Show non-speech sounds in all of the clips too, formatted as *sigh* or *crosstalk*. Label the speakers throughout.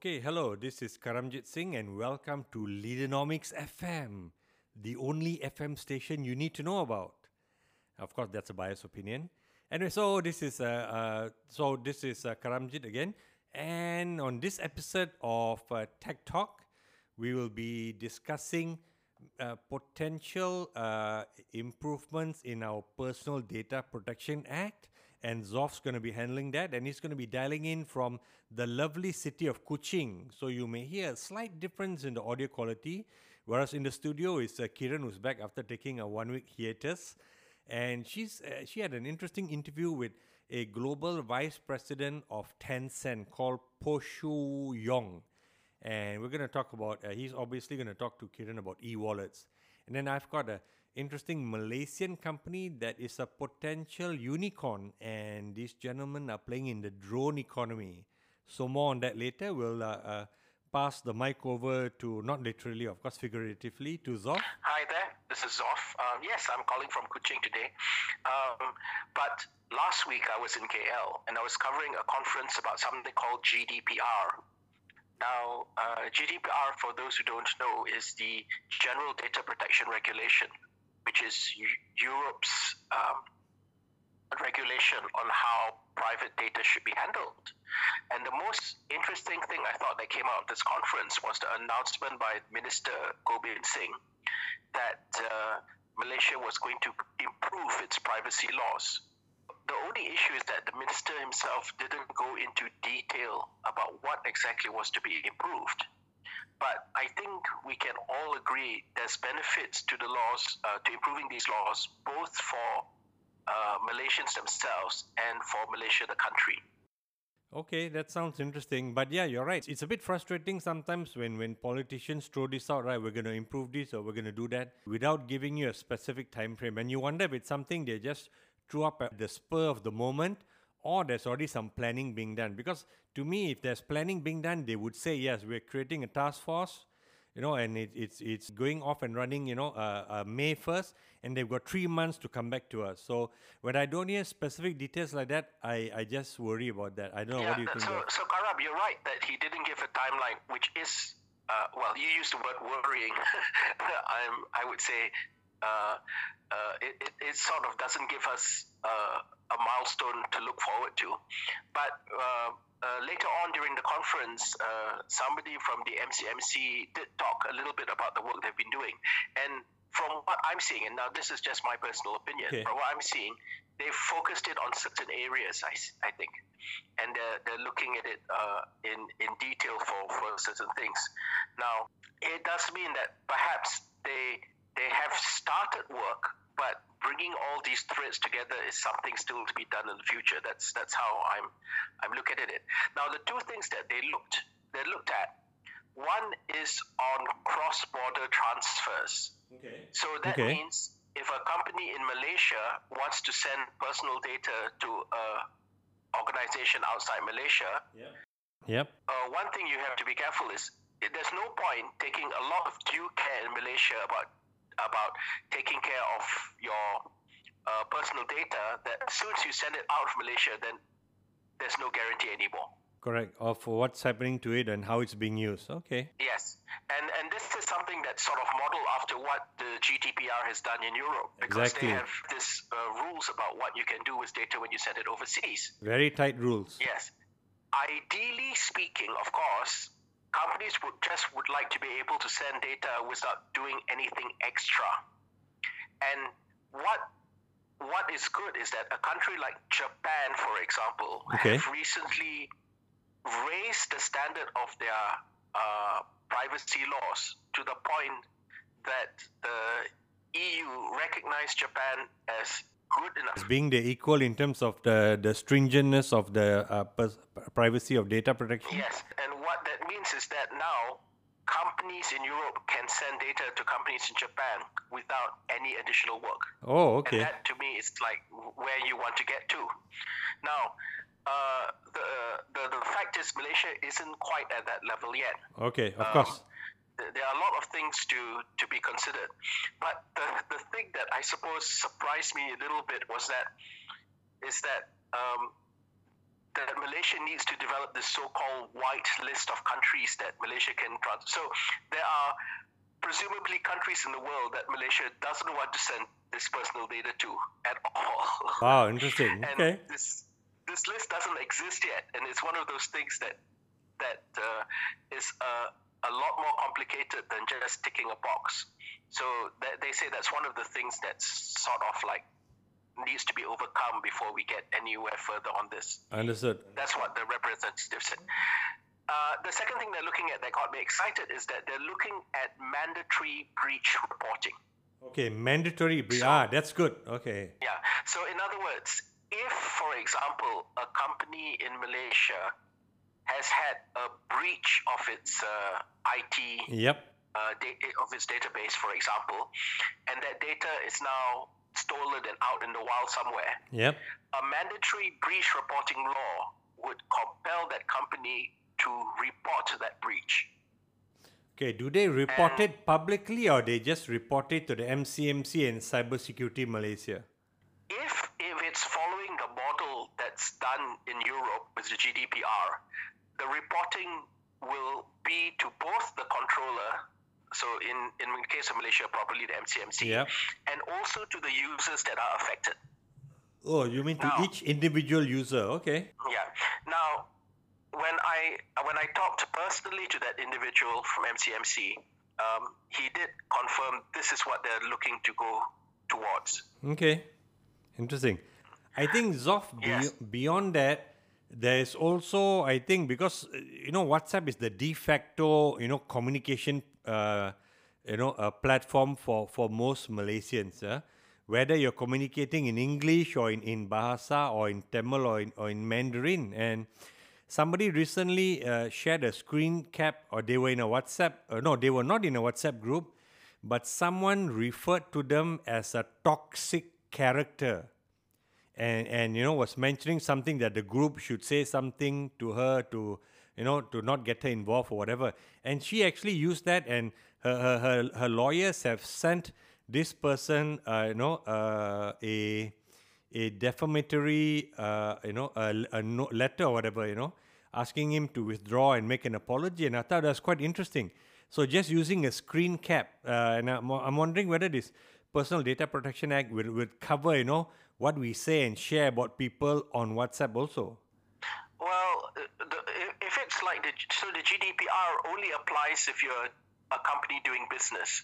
Speaker 1: Okay, hello, this is Karamjit Singh and welcome to Leaderonomics FM, the only FM station you need to know about. Of course, that's a biased opinion. Anyway, so this is uh, uh so this is uh, Karamjit again, and on this episode of uh, Tech Talk, we will be discussing uh, potential uh, improvements in our Personal Data Protection Act and Dzof's going to be handling that, and he's going to be dialing in from the lovely city of Kuching. So you may hear a slight difference in the audio quality, whereas in the studio is uh, Kiran, who's back after taking a one-week hiatus, and she's uh, she had an interesting interview with a global vice president of Tencent called Poshu Yeung, and we're going to talk about. Uh, he's obviously going to talk to Kiran about e-wallets, and then I've got a interesting Malaysian company that is a potential unicorn, and these gentlemen are playing in the drone economy. So more on that later. We'll uh, uh, pass the mic over to not literally, of course, figuratively, to Dzof.
Speaker 2: Hi there, this is Dzof. Um, yes, I'm calling from Kuching today. Um, but last week I was in KL and I was covering a conference about something called GDPR. Now, uh, GDPR, for those who don't know, is the General Data Protection Regulation which is Europe's um, regulation on how private data should be handled. And the most interesting thing I thought that came out of this conference was the announcement by Minister Gobind Singh that uh, Malaysia was going to improve its privacy laws. The only issue is that the minister himself didn't go into detail about what exactly was to be improved. But I think we can all agree there's benefits to the laws, uh, to improving these laws, both for uh, Malaysians themselves and for Malaysia, the country.
Speaker 1: Okay, that sounds interesting. But yeah, you're right. It's a bit frustrating sometimes when, when politicians throw this out, right? We're going to improve this or we're going to do that without giving you a specific time frame. And you wonder if it's something they just threw up at the spur of the moment or there's already some planning being done. Because to me, if there's planning being done, they would say, yes, we're creating a task force, you know, and it, it's it's going off and running, you know, uh, uh, May 1st, and they've got three months to come back to us. So when I don't hear specific details like that, I, I just worry about that. I don't know,
Speaker 2: yeah,
Speaker 1: what do you think?
Speaker 2: So, so Karam, you're right that he didn't give a timeline, which is, uh, well, you used the word worrying. *laughs* I'm, I would say uh, uh, it, it, it, sort of doesn't give us uh, a milestone to look forward to. But uh, uh, later on during the conference, uh, somebody from the MCMC did talk a little bit about the work they've been doing. And from what I'm seeing, and now this is just my personal opinion, okay. from what I'm seeing, they've focused it on certain areas, I, I think. And they're, they're looking at it in, in detail for, for certain things. Now, it does mean that perhaps they they have started work, but bringing all these threads together is something still to be done in the future. That's that's how I'm I'm looking at it. Now, the two things that they looked they looked at one is on cross-border transfers.
Speaker 1: Okay.
Speaker 2: So that
Speaker 1: okay.
Speaker 2: means if a company in Malaysia wants to send personal data to a organization outside Malaysia,
Speaker 1: yeah. yep.
Speaker 2: Uh, one thing you have to be careful is there's no point taking a lot of due care in Malaysia about about taking care of your uh, personal data that as soon as you send it out of Malaysia, then there's no guarantee anymore.
Speaker 1: Correct. Of what's happening to it and how it's being used. Okay.
Speaker 2: Yes. And and this is something that's sort of modeled after what the GDPR has done in Europe. Because
Speaker 1: exactly.
Speaker 2: they have this uh, rules about what you can do with data when you send it overseas.
Speaker 1: Very tight rules.
Speaker 2: Yes. Ideally speaking, of course, companies would just would like to be able to send data without doing anything extra. And what what is good is that a country like Japan, for example,
Speaker 1: okay.
Speaker 2: have recently raised the standard of their uh, privacy laws to the point that the EU recognized Japan as.
Speaker 1: As being the equal in terms of the, the stringentness of the uh, privacy of data protection?
Speaker 2: Yes, and what that means is that now companies in Europe can send data to companies in Japan without any additional work.
Speaker 1: Oh, okay.
Speaker 2: And that to me is like where you want to get to. Now, uh, the, the the fact is Malaysia isn't quite at that level yet.
Speaker 1: Okay, of um, course.
Speaker 2: There are a lot of things to, to be considered. But the, the thing that I suppose surprised me a little bit was that is that um, that Malaysia needs to develop this so-called white list of countries that Malaysia can trans. So there are presumably countries in the world that Malaysia doesn't want to send this personal data to at *laughs* all.
Speaker 1: Wow, interesting.
Speaker 2: and
Speaker 1: okay.
Speaker 2: this this list doesn't exist yet, and it's one of those things that that uh, is a, a lot more complicated than just ticking a box. So they, they say that's one of the things that's sort of like needs to be overcome before we get anywhere further on this.
Speaker 1: I understood.
Speaker 2: That's what the representative said. Uh, the second thing they're looking at that got me excited is that they're looking at mandatory breach reporting.
Speaker 1: Okay, mandatory. Bre- ah, that's good. Okay.
Speaker 2: Yeah. So, in other words, if, for example, a company in Malaysia has had a breach of its uh, IT
Speaker 1: Yep.
Speaker 2: uh, of its database, for example, and that data is now stolen and out in the wild somewhere,
Speaker 1: Yep.
Speaker 2: a mandatory breach reporting law would compel that company to report that breach.
Speaker 1: Okay, do they report
Speaker 2: And-
Speaker 1: it publicly or they just report it to the MCMC and Cybersecurity Malaysia?
Speaker 2: If if it's following the model that's done in Europe with the GDPR, the reporting will be to both the controller, so in in the case of Malaysia, probably the MCMC,
Speaker 1: Yep.
Speaker 2: and also to the users that are affected.
Speaker 1: Oh, you mean to
Speaker 2: Now-
Speaker 1: each individual user? Okay.
Speaker 2: Yeah. Now, when I when I talked personally to that individual from MCMC, um, he did confirm this is what they're looking to go towards.
Speaker 1: Okay. Interesting. I think Dzof, be-
Speaker 2: Yes.
Speaker 1: beyond that, there is also, I think, because, uh, you know, WhatsApp is the de facto, you know, communication, uh, you know, a platform for, for most Malaysians. Uh, whether you're communicating in English or in, in Bahasa or in Tamil or in, or in Mandarin. And somebody recently uh, shared a screen cap or they were in a WhatsApp, uh, no, they were not in a WhatsApp group, but someone referred to them as a toxic character and and you know was mentioning something that the group should say something to her to you know to not get her involved or whatever. And she actually used that and her her her, her lawyers have sent this person uh, you know uh, a a defamatory uh, you know a, a no, letter or whatever you know asking him to withdraw and make an apology. And i thought that was quite interesting. So just using a screen cap uh, and I'm, I'm wondering whether this personal data protection act will, will cover you know what we say and share about people on whatsapp also
Speaker 2: Well, the, if- it's like the so the GDPR only applies if you're a company doing business,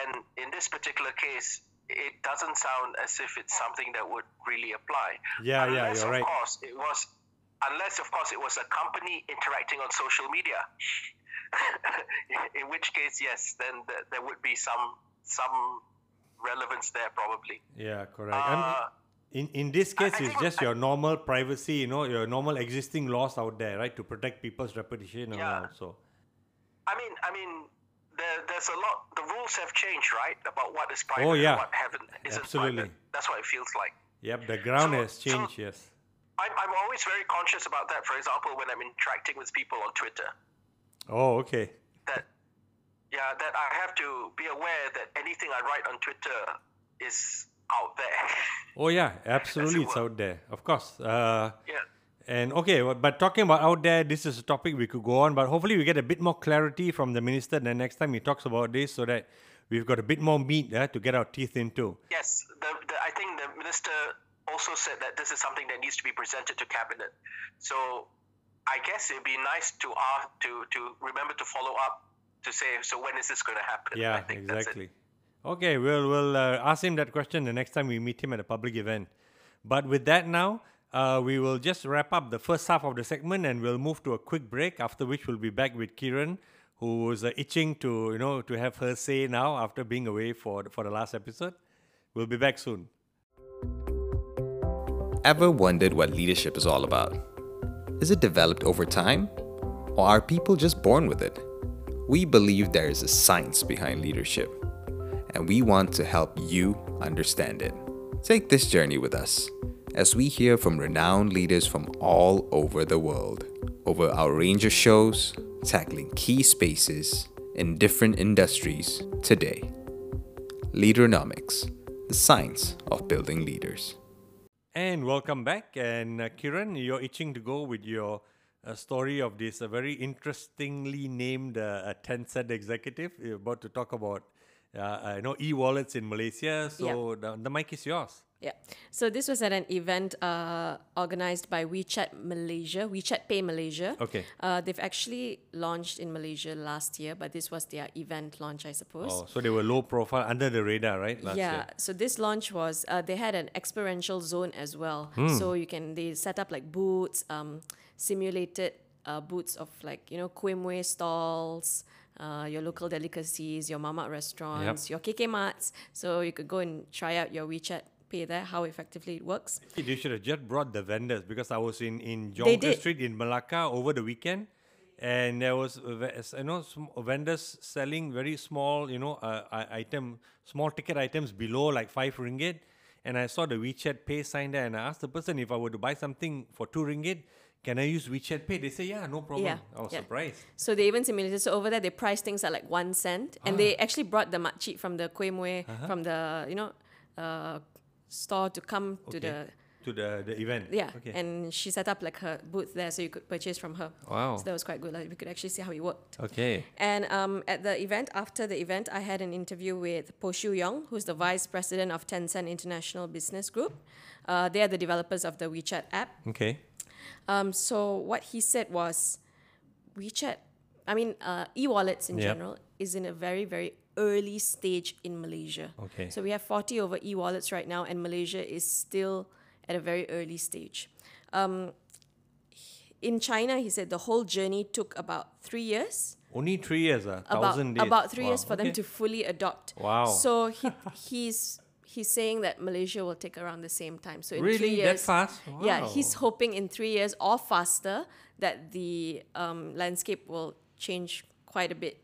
Speaker 2: and in this particular case, it doesn't sound as if it's something that would really apply.
Speaker 1: Yeah, yeah,
Speaker 2: unless,
Speaker 1: you're
Speaker 2: of
Speaker 1: right.
Speaker 2: course, it was. Unless, of course, it was a company interacting on social media, *laughs* in which case, yes, then th- there would be some some relevance there probably.
Speaker 1: yeah correct
Speaker 2: Uh,
Speaker 1: in in this case
Speaker 2: I
Speaker 1: it's
Speaker 2: think-
Speaker 1: just your normal privacy you know your normal existing laws out there right to protect people's reputation
Speaker 2: Yeah.
Speaker 1: all so
Speaker 2: I mean, I mean, there, there's a lot. The rules have changed, right? About what is private
Speaker 1: Oh, yeah.
Speaker 2: and what haven't isn't
Speaker 1: Absolutely.
Speaker 2: private. That's what it feels like.
Speaker 1: yep the ground
Speaker 2: So-
Speaker 1: has changed
Speaker 2: so-
Speaker 1: yes
Speaker 2: I'm, I'm always very conscious about that. For example, when I'm interacting with people on Twitter,
Speaker 1: oh okay
Speaker 2: that yeah, that I have to be aware that anything I write on Twitter is out there.
Speaker 1: oh yeah *laughs* absolutely it's out there of course uh
Speaker 2: yeah.
Speaker 1: And okay, but talking about out there, this is a topic we could go on, but hopefully we get a bit more clarity from the minister the next time he talks about this so that we've got a bit more meat uh, to get our teeth into.
Speaker 2: Yes, the, the, I think the minister also said that this is something that needs to be presented to cabinet. So I guess it'd be nice to ask to to remember to follow up to say so when is this going to happen?
Speaker 1: Yeah,
Speaker 2: I think that's it.
Speaker 1: exactly. Okay, we'll we'll uh, ask him that question the next time we meet him at a public event. But with that now, uh, we will just wrap up the first half of the segment and we'll move to a quick break. After which we'll be back with Kiran, who's uh, itching to you know to have her say now after being away for for the last episode. We'll be back soon.
Speaker 3: Ever wondered what leadership is all about? Is it developed over time? Or are people just born with it? We believe there is a science behind leadership, and we want to help you understand it. Take this journey with us as we hear from renowned leaders from all over the world over our range of shows tackling key spaces in different industries today. Leaderonomics, the science of building leaders.
Speaker 1: And welcome back. And uh, Kiran, you're itching to go with your uh, story of this uh, very interestingly named uh, Tencent executive. You're about to talk about, uh, you know, e-wallets in Malaysia. So the, the mic is yours.
Speaker 4: Yeah. So this was at an event uh, organized by WeChat Malaysia, WeChat Pay Malaysia.
Speaker 1: Okay.
Speaker 4: Uh, they've actually launched in Malaysia last year, but this was their event launch, I suppose.
Speaker 1: Oh, so they were low profile, under the radar, right?
Speaker 4: Yeah.
Speaker 1: year.
Speaker 4: So this launch was uh, they had an experiential zone as well.
Speaker 1: Hmm.
Speaker 4: So you can they set up like booths, um, simulated uh, booths of like you know muih stalls. Uh, your local delicacies, your mamak restaurants, your KK marts. So you could go and try out your WeChat Pay there, how effectively it works.
Speaker 1: You should have just brought the vendors because I was in in Jonker. Street in Malacca over the weekend, and there was you know some vendors selling very small you know uh, item small ticket items below like five ringgit, and I saw the WeChat Pay sign there, and I asked the person if I were to buy something for two ringgit, can I use WeChat Pay? They say yeah, no problem.
Speaker 4: Yeah,
Speaker 1: I was
Speaker 4: yeah.
Speaker 1: surprised.
Speaker 4: So they even simulated. So over there, they price things at like one cent, and they
Speaker 1: Ah.
Speaker 4: actually brought the makcik from the kuih muih
Speaker 1: Uh-huh.
Speaker 4: from the you know uh, store to come to the
Speaker 1: to the the event.
Speaker 4: yeah,
Speaker 1: Okay.
Speaker 4: and she set up like her booth there, so you could purchase from her.
Speaker 1: Wow.
Speaker 4: So that was quite good. Like we could actually see how it worked.
Speaker 1: okay.
Speaker 4: And um, at the event, after the event, I had an interview with Poshu Yeung, who's the vice president of Tencent International Business Group. Uh, they are the developers of the WeChat app.
Speaker 1: Okay.
Speaker 4: Um, so what he said was, WeChat, I mean, uh, e-wallets in
Speaker 1: Yep.
Speaker 4: general is in a very very early stage in Malaysia.
Speaker 1: Okay.
Speaker 4: So we have 40 over e-wallets right now, and Malaysia is still at a very early stage. Um, in China, he said the whole journey took about three years.
Speaker 1: Only three years, uh,
Speaker 4: About
Speaker 1: thousand days.
Speaker 4: about three
Speaker 1: Wow,
Speaker 4: years for them to fully adopt.
Speaker 1: Wow.
Speaker 4: So he he's he's saying that Malaysia will take around the same time. So in
Speaker 1: Really?
Speaker 4: three
Speaker 1: That
Speaker 4: years,
Speaker 1: fast?
Speaker 4: Yeah, he's hoping in three years or faster that the um, landscape will change quite a bit.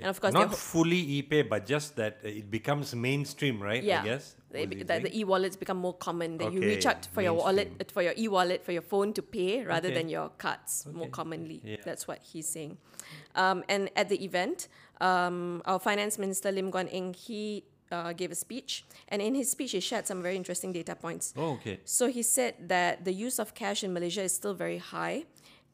Speaker 4: And of course,
Speaker 1: not
Speaker 4: ho-
Speaker 1: fully e-pay, but just that uh, it becomes mainstream, right?
Speaker 4: yeah,
Speaker 1: I guess.
Speaker 4: they
Speaker 1: was
Speaker 4: be-
Speaker 1: he
Speaker 4: that the e-wallets become more common. That you reach out for your wallet, for your e-wallet, for your phone to pay rather
Speaker 1: Okay.
Speaker 4: than your cards more commonly.
Speaker 1: Yeah.
Speaker 4: That's what he's saying. Um, and at the event, um, our finance minister Lim Guan Eng he uh, gave a speech, and in his speech he shared some very interesting data points.
Speaker 1: Oh, okay.
Speaker 4: So he said that the use of cash in Malaysia is still very high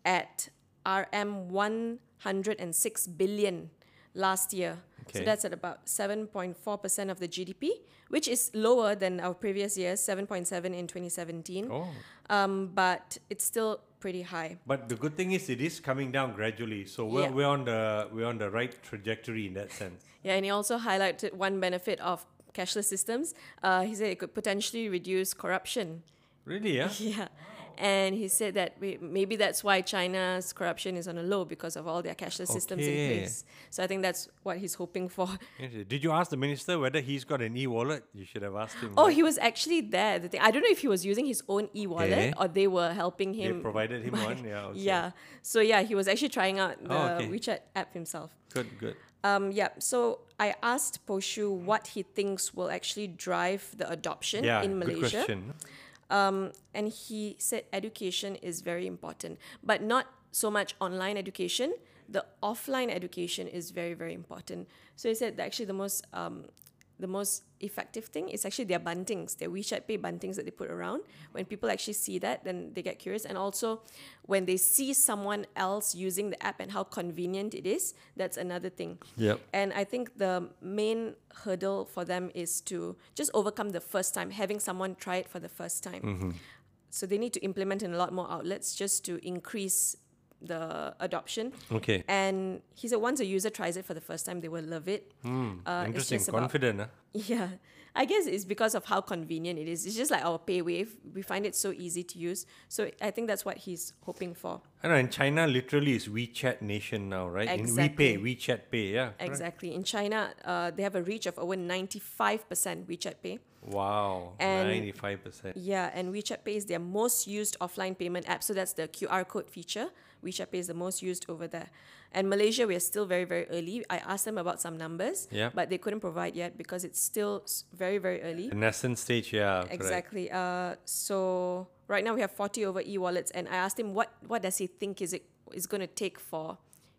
Speaker 4: at RM 106 billion last year.
Speaker 1: Okay.
Speaker 4: So that's at about 7.4% of the GDP, which is lower than our previous years, 7.7 in 2017.
Speaker 1: Oh.
Speaker 4: Um, but it's still pretty high.
Speaker 1: But the good thing is it is coming down gradually. So we're,
Speaker 4: Yeah.
Speaker 1: we're on the we're on the right trajectory in that sense.
Speaker 4: Yeah, and he also highlighted one benefit of cashless systems. Uh, he said it could potentially reduce corruption.
Speaker 1: Really, yeah? *laughs*
Speaker 4: Yeah. And he said that we, maybe that's why China's corruption is on a low because of all their cashless systems in place. So I think that's what he's hoping for. *laughs*
Speaker 1: Did you ask the minister whether he's got an e-wallet? You should have asked him.
Speaker 4: Oh, he was actually there. The thing I don't know if he was using his own e-wallet
Speaker 1: Okay.
Speaker 4: or they were helping him.
Speaker 1: they provided him one. Yeah. *laughs* also.
Speaker 4: yeah. So yeah, he was actually trying out the
Speaker 1: Oh, okay.
Speaker 4: WeChat app himself.
Speaker 1: Good. Good.
Speaker 4: Um, yeah. So I asked Poshu what he thinks will actually drive the adoption
Speaker 1: Yeah.
Speaker 4: in
Speaker 1: good
Speaker 4: Malaysia.
Speaker 1: question.
Speaker 4: Um, and he said education is very important, but not so much online education. The offline education is very, very important. So he said that actually the most um, the most effective thing is actually their buntings, their WeChat Pay buntings that they put around. When people actually see that, then they get curious. And also, when they see someone else using the app and how convenient it is, that's another thing.
Speaker 1: Yep.
Speaker 4: And I think the main hurdle for them is to just overcome the first time, having someone try it for the first time. Mm-hmm. So they need to implement in a lot more outlets just to increase the adoption.
Speaker 1: Okay.
Speaker 4: And he said once a user tries it for the first time, they will love it. Uh, it's
Speaker 1: Interesting.
Speaker 4: about-
Speaker 1: Confident. Huh? *laughs*
Speaker 4: yeah. I guess it's because of how convenient it is. It's just like our PayWave. We find it so easy to use. So I think that's what he's hoping for.
Speaker 1: I know. And China literally is WeChat nation now, right? In
Speaker 4: Exactly.
Speaker 1: WePay, WeChat Pay. Yeah.
Speaker 4: Exactly. In China, uh, they have a reach of over 95% WeChat Pay.
Speaker 1: Wow.
Speaker 4: And-
Speaker 1: Ninety-five percent.
Speaker 4: Yeah, and WeChat Pay is their most used offline payment app. So that's the QR code feature. WeChat Pay is the most used over there. And Malaysia, we are still very, very early. I asked them about some numbers,
Speaker 1: Yeah.
Speaker 4: but they couldn't provide yet because it's still very, very early.
Speaker 1: The nascent stage. Yeah.
Speaker 4: Exactly. Uh, so right now we have 40 over e-wallets, and I asked him what what does he think is it is going to take for,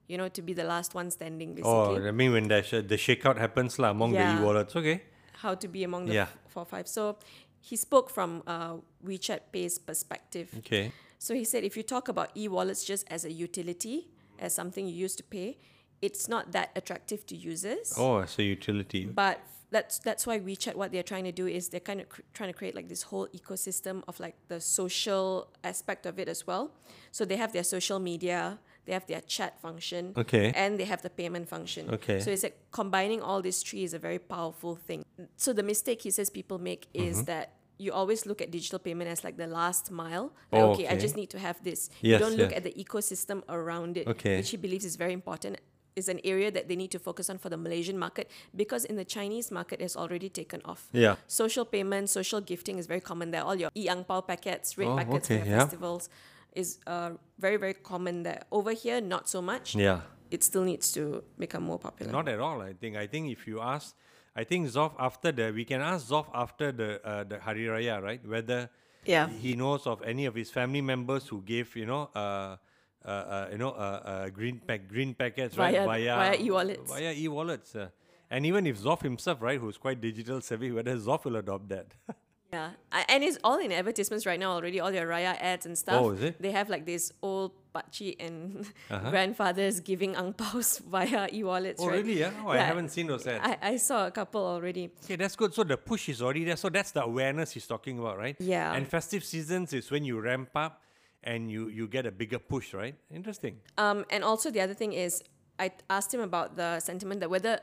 Speaker 4: you know, to be the last one standing, basically.
Speaker 1: Oh, I mean when the sh- the shakeout happens lah among
Speaker 4: Yeah.
Speaker 1: the e-wallets. Okay.
Speaker 4: How to be among the
Speaker 1: Yeah.
Speaker 4: f- four five. So he spoke from uh, WeChat Pay's perspective.
Speaker 1: Okay.
Speaker 4: So he said if you talk about e-wallets just as a utility, as something you use to pay, it's not that attractive to users.
Speaker 1: Oh, it's a utility.
Speaker 4: But that's that's why WeChat what they're trying to do is they're kind of cr- trying to create like this whole ecosystem of like the social aspect of it as well. So they have their social media, they have their chat function,
Speaker 1: Okay.
Speaker 4: and they have the payment function.
Speaker 1: Okay.
Speaker 4: So it's like combining all these three is a very powerful thing. So the mistake he says people make is
Speaker 1: Mm-hmm.
Speaker 4: that you always look at digital payment as like the last mile. Like,
Speaker 1: Oh,
Speaker 4: okay, I just need to have this.
Speaker 1: Yes,
Speaker 4: you don't look
Speaker 1: yes.
Speaker 4: at the ecosystem around it,
Speaker 1: Okay.
Speaker 4: which he believes is very important. Is an area that they need to focus on for the Malaysian market because in the Chinese market has already taken off.
Speaker 1: Yeah.
Speaker 4: Social payment, social gifting is very common there. All your e-ang pao packets, red
Speaker 1: Oh,
Speaker 4: packets
Speaker 1: okay,
Speaker 4: for
Speaker 1: yeah.
Speaker 4: festivals is uh, very, very common there. Over here, not so much.
Speaker 1: Yeah.
Speaker 4: It still needs to become more popular.
Speaker 1: Not at all. I think. I think if you ask, I think Dzof after the we can ask Dzof after the uh, the Hari Raya, right? Whether
Speaker 4: Yeah.
Speaker 1: he knows of any of his family members who gave you know uh, uh, uh you know uh, uh green pack green packets right
Speaker 4: Via-
Speaker 1: via
Speaker 4: via e-wallets.
Speaker 1: via e-wallets. Uh, and even if Dzof himself, right, who's quite digital savvy, whether Dzof will adopt that. *laughs*
Speaker 4: Yeah, and it's all in advertisements right now already. All your Raya ads and stuff.
Speaker 1: Oh, is it?
Speaker 4: They have like this old pakcik and *laughs*
Speaker 1: Uh-huh.
Speaker 4: grandfathers giving ang paos *laughs* via e-wallets.
Speaker 1: oh,
Speaker 4: right?
Speaker 1: really? Yeah. Oh, I haven't seen those ads.
Speaker 4: I, I saw a couple already.
Speaker 1: Okay, that's good. So the push is already there. So that's the awareness he's talking about, right?
Speaker 4: Yeah.
Speaker 1: And festive seasons is when you ramp up and you you get a bigger push, right? Interesting.
Speaker 4: Um, and also the other thing is, I asked him about the sentiment that whether,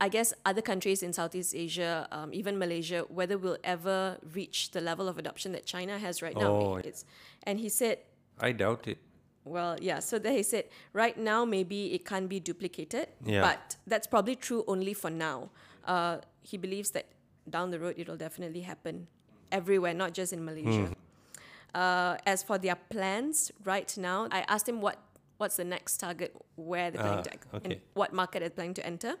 Speaker 4: I guess, other countries in Southeast Asia, um, even Malaysia, whether we'll ever reach the level of adoption that China has right now.
Speaker 1: Oh.
Speaker 4: It's, and he said,
Speaker 1: I doubt it.
Speaker 4: Well, yeah. So then he said, right now maybe it can't be duplicated,
Speaker 1: Yeah.
Speaker 4: but that's probably true only for now. Uh, he believes that down the road it'll definitely happen everywhere, not just in Malaysia. Uh, as for their plans right now, I asked him what what's the next target, where they're planning
Speaker 1: Ah,
Speaker 4: to, and
Speaker 1: okay.
Speaker 4: what market they're planning to enter.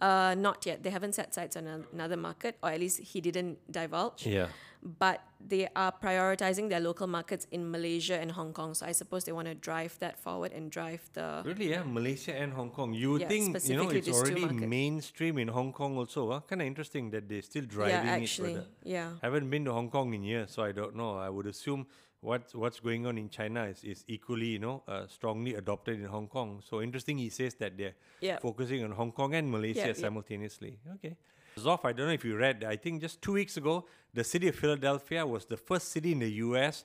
Speaker 4: Uh, not yet. They haven't set sights on another market, or at least he didn't divulge
Speaker 1: Yeah.
Speaker 4: but they are prioritizing their local markets in Malaysia and Hong Kong. So I suppose they want to drive that forward and drive the.
Speaker 1: Really, yeah. Malaysia and Hong Kong. You
Speaker 4: Yeah,
Speaker 1: think, you know, it's already mainstream in Hong Kong also. Huh? Kind of interesting that they're still driving
Speaker 4: Yeah,
Speaker 1: it
Speaker 4: actually,
Speaker 1: further.
Speaker 4: yeah.
Speaker 1: haven't been to Hong Kong in years, so I don't know. I would assume what's what's going on in China is, is equally, you know, uh, strongly adopted in Hong Kong. So interesting. He says that they're focusing on Hong Kong and Malaysia simultaneously. Okay. Dzof, I don't know if you read. I think just two weeks ago, the city of Philadelphia was the first city in the U.S.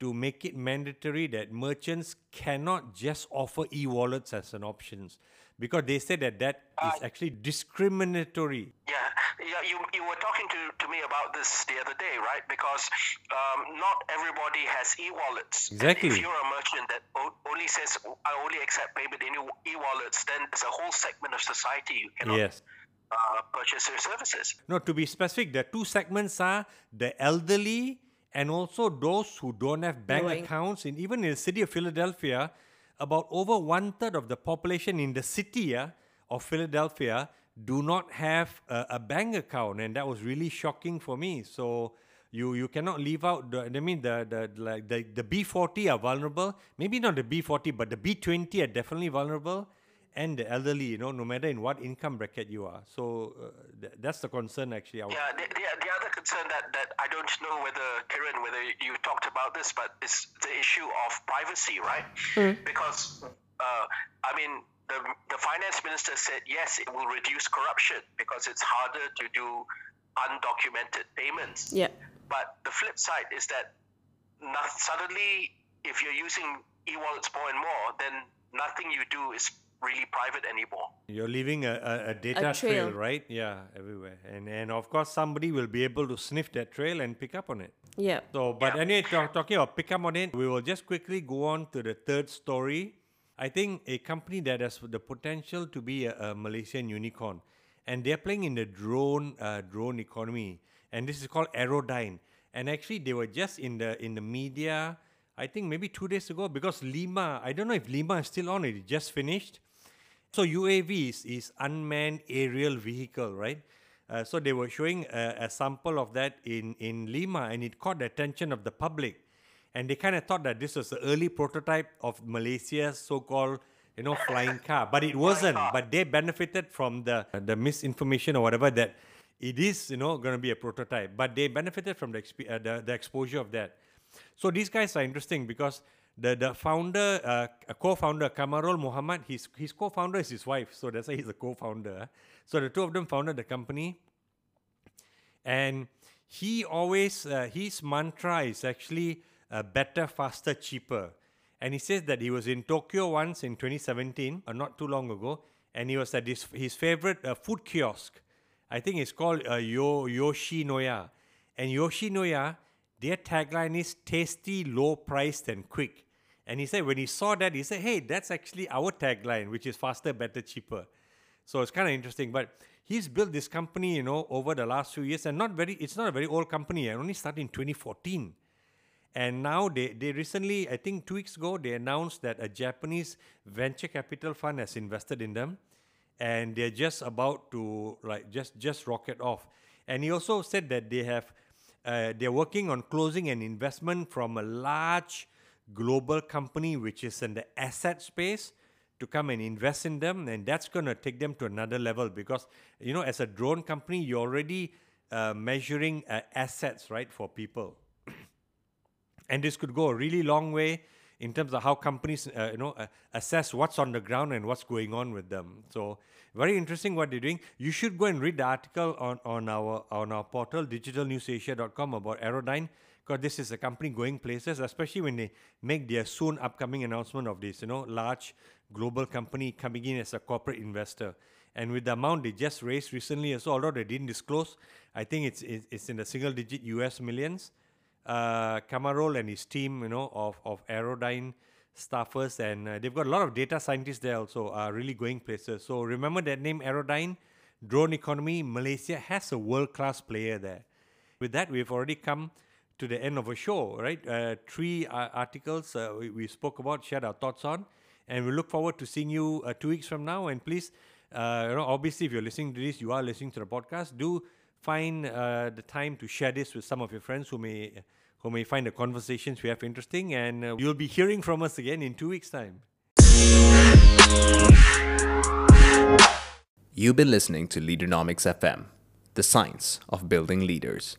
Speaker 1: to make it mandatory that merchants cannot just offer e-wallets as an option, because they said that that is actually discriminatory.
Speaker 2: Yeah, *laughs* yeah. You you were talking to, to me about this the other day, right? Because um, not everybody has e-wallets. And
Speaker 1: Exactly.
Speaker 2: If you're a merchant that only says I only accept payment in e-wallets, then there's a whole segment of society you cannot
Speaker 1: Yes.
Speaker 2: uh, purchase your services.
Speaker 1: No, to be specific, the two segments are the elderly and also those who don't have bank
Speaker 4: No
Speaker 1: accounts. In even in the city of Philadelphia, about over one third of the population in the city uh, of Philadelphia do not have a, a bank account, and that was really shocking for me. So. You, you cannot leave out the I mean the the like the, the B forty are vulnerable maybe not the B forty but the B twenty are definitely vulnerable and the elderly you know no matter in what income bracket you are so uh, th- that's the concern actually I would
Speaker 2: Yeah, the, the, the other concern that, that I don't know whether, Kiran, whether you talked about this, but it's the issue of privacy, right? Because, uh, I mean, the, the finance minister said, yes, it will reduce corruption because it's harder to do undocumented payments.
Speaker 4: Yeah.
Speaker 2: But the flip side is that not, suddenly, if you're using e-wallets more and more, then nothing you do is really private anymore.
Speaker 1: You're leaving a, a, a data trail.
Speaker 4: trail.
Speaker 1: right? Yeah, everywhere. And and of course somebody will be able to sniff that trail and pick up on it.
Speaker 4: Yeah.
Speaker 1: So, but anyway, talk, talking about pick up on it, we will just quickly go on to the third story. I think a company that has the potential to be a, a Malaysian unicorn, and they're playing in the drone uh, drone economy, and this is called Aerodyne. And actually, they were just in the in the media. I think maybe two days ago because Lima. I don't know if Lima is still on. It just finished. So UAVs is, unmanned aerial vehicle, right? Uh, so they were showing a, a sample of that in, in Lima, and it caught the attention of the public. And they kind of thought that this was the early prototype of Malaysia's so-called, you know, flying car. But it wasn't. But they benefited from the the misinformation or whatever that it is you know going to be a prototype, but they benefited from the, exp- uh, the the exposure of that. So these guys are interesting because the the founder, uh, co-founder Kamarul Muhammad, his his co-founder is his wife, so that's why he's a co-founder. So the two of them founded the company, and he always uh, his mantra is actually uh, better, faster, cheaper. And he says that he was in Tokyo once in 2017, or uh, not too long ago, and he was at his his favorite uh, food kiosk. I think it's called uh, Yo Yoshinoya, and Yoshinoya, their tagline is tasty, low priced, and quick. And he said when he saw that, he said, "Hey, that's actually our tagline, which is faster, better, cheaper." So it's kind of interesting, but he's built this company, you know, over the last few years, and not very. It's not a very old company. It only started in 2014. And now they, they recently, I think two weeks ago, they announced that a Japanese venture capital fund has invested in them, and they're just about to like just just rocket off. And he also said that they have uh, they're working on closing an investment from a large global company which is in the asset space to come and invest in them, and that's going to take them to another level because you know as a drone company you're already uh, measuring uh, assets right for people. *clears throat* And this could go a really long way in terms of how companies uh, you know uh, assess what's on the ground and what's going on with them. So very interesting what they're doing. You should go and read the article on, on our on our portal digitalnewsasia.com about aerodyne because this is a company going places especially when they make their soon upcoming announcement of this you know large global company coming in as a corporate investor and with the amount they just raised recently so although they didn't disclose i think it's it's in the single digit us millions uh, Kamarul and his team, you know, of, of Aerodyne staffers, and uh, they've got a lot of data scientists there also, are really going places. So remember that name, Aerodyne? Drone economy, Malaysia has a world class player there. With that, we've already come to the end of a show, right? Uh, three uh, articles uh, we, we, spoke about, shared our thoughts on, and we look forward to seeing you uh, two weeks from now. And please, uh, you know, obviously, if you're listening to this, you are listening to the podcast. Do find uh, the time to share this with some of your friends who may who may find the conversations we have interesting, and you'll be hearing from us again in two weeks' time.
Speaker 3: You've been listening to Leaderonomics FM, the science of building leaders.